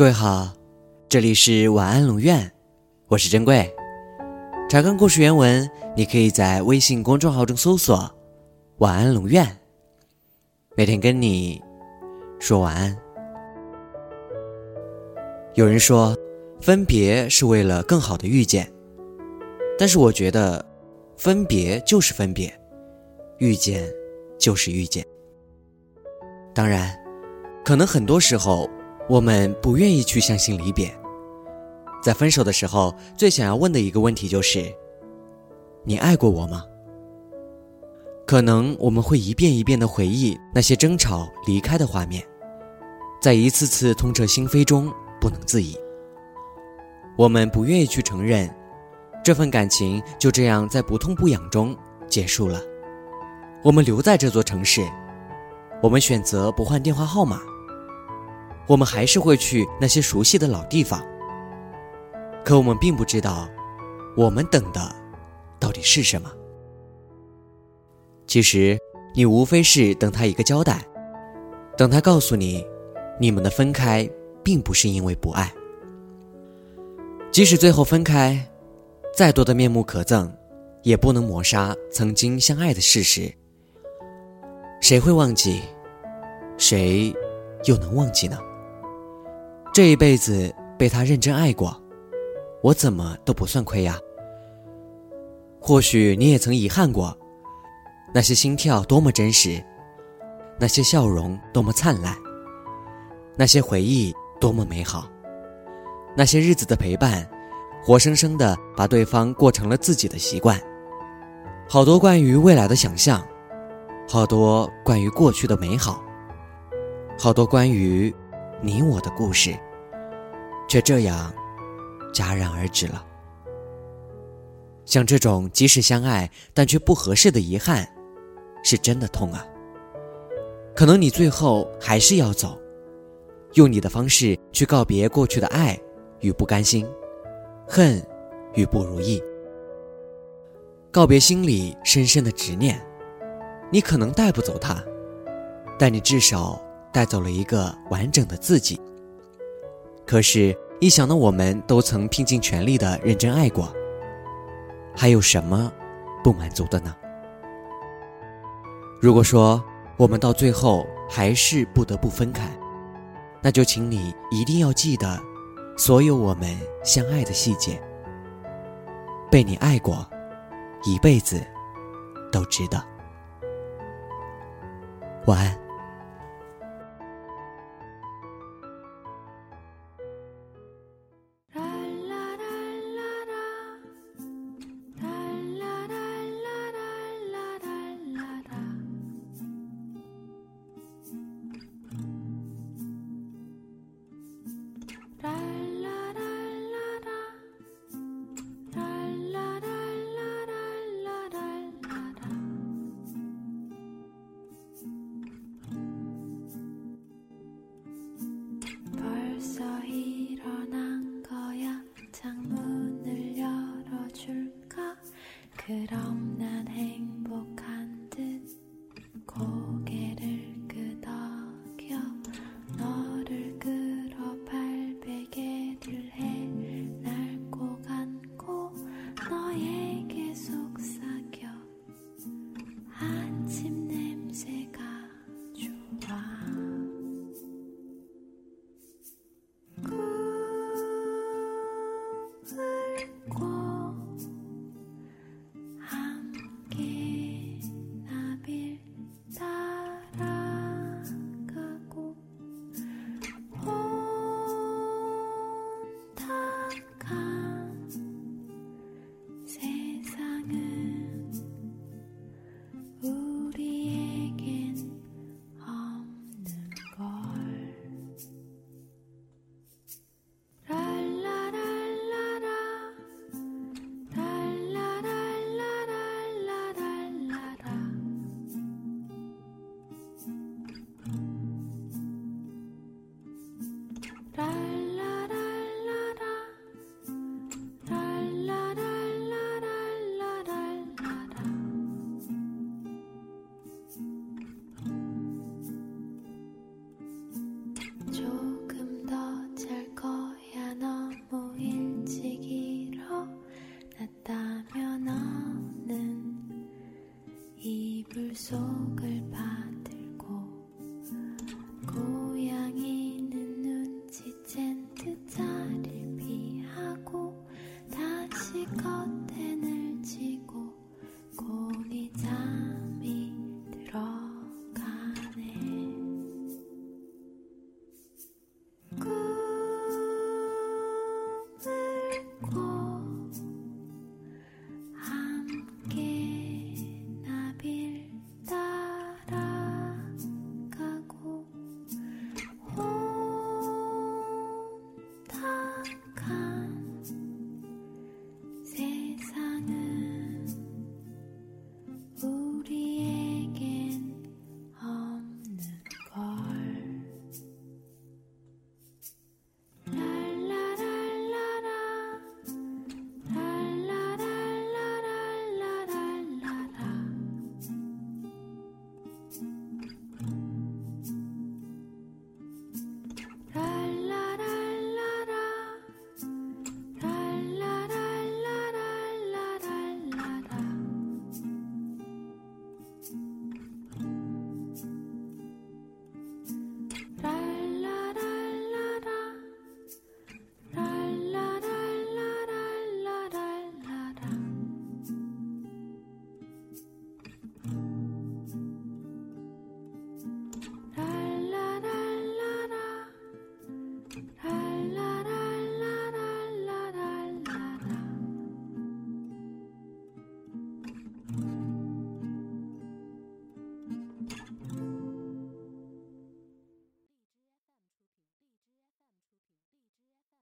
各位好，这里是晚安龙院，我是珍贵。查看故事原文，你可以在微信公众号中搜索“晚安龙院”，每天跟你说晚安。有人说，分别是为了更好的遇见，但是我觉得，分别就是分别，遇见就是遇见。当然，可能很多时候我们不愿意去相信离别。在分手的时候，最想要问的一个问题就是：“你爱过我吗？”可能我们会一遍一遍的回忆那些争吵、离开的画面，在一次次痛彻心扉中不能自已。我们不愿意去承认，这份感情就这样在不痛不痒中结束了。我们留在这座城市。我们选择不换电话号码，我们还是会去那些熟悉的老地方。可我们并不知道，我们等的到底是什么。其实，你无非是等他一个交代，等他告诉你，你们的分开并不是因为不爱。即使最后分开，再多的面目可憎，也不能抹杀曾经相爱的事实。谁会忘记？谁又能忘记呢？这一辈子被他认真爱过，我怎么都不算亏呀。或许你也曾遗憾过，那些心跳多么真实，那些笑容多么灿烂，那些回忆多么美好，那些日子的陪伴，活生生的把对方过成了自己的习惯。好多关于未来的想象。好多关于过去的美好，好多关于你我的故事，却这样戛然而止了。像这种即使相爱但却不合适的遗憾，是真的痛啊。可能你最后还是要走，用你的方式去告别过去的爱与不甘心、恨与不如意，告别心里深深的执念。你可能带不走他，但你至少带走了一个完整的自己。可是，一想到我们都曾拼尽全力的认真爱过，还有什么不满足的呢？如果说我们到最后还是不得不分开，那就请你一定要记得，所有我们相爱的细节。被你爱过，一辈子都值得。晚安。